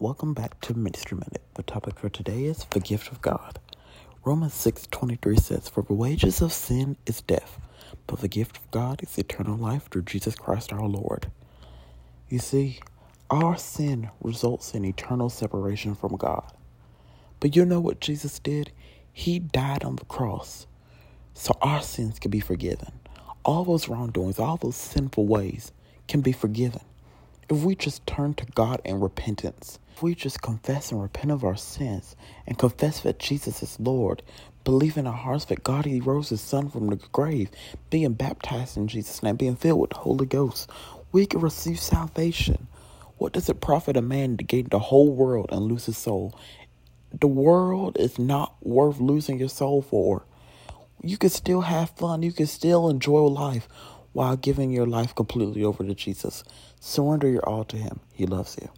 Welcome back to Ministry Minute. The topic for today is the gift of God. Romans 6:23 says, "For the wages of sin is death, but the gift of God is eternal life through Jesus Christ our Lord." You see, our sin results in eternal separation from God. But you know what Jesus did? He died on the cross so our sins can be forgiven. All those wrongdoings, all those sinful ways can be forgiven. If we just turn to God in repentance, if we just confess and repent of our sins and confess that Jesus is Lord, believe in our hearts that God He rose His Son from the grave, being baptized in Jesus' name, being filled with the Holy Ghost, we can receive salvation. What does it profit a man to gain the whole world and lose his soul? The world is not worth losing your soul for. You can still have fun, you can still enjoy life while giving your life completely over to Jesus. Surrender your all to Him. He loves you.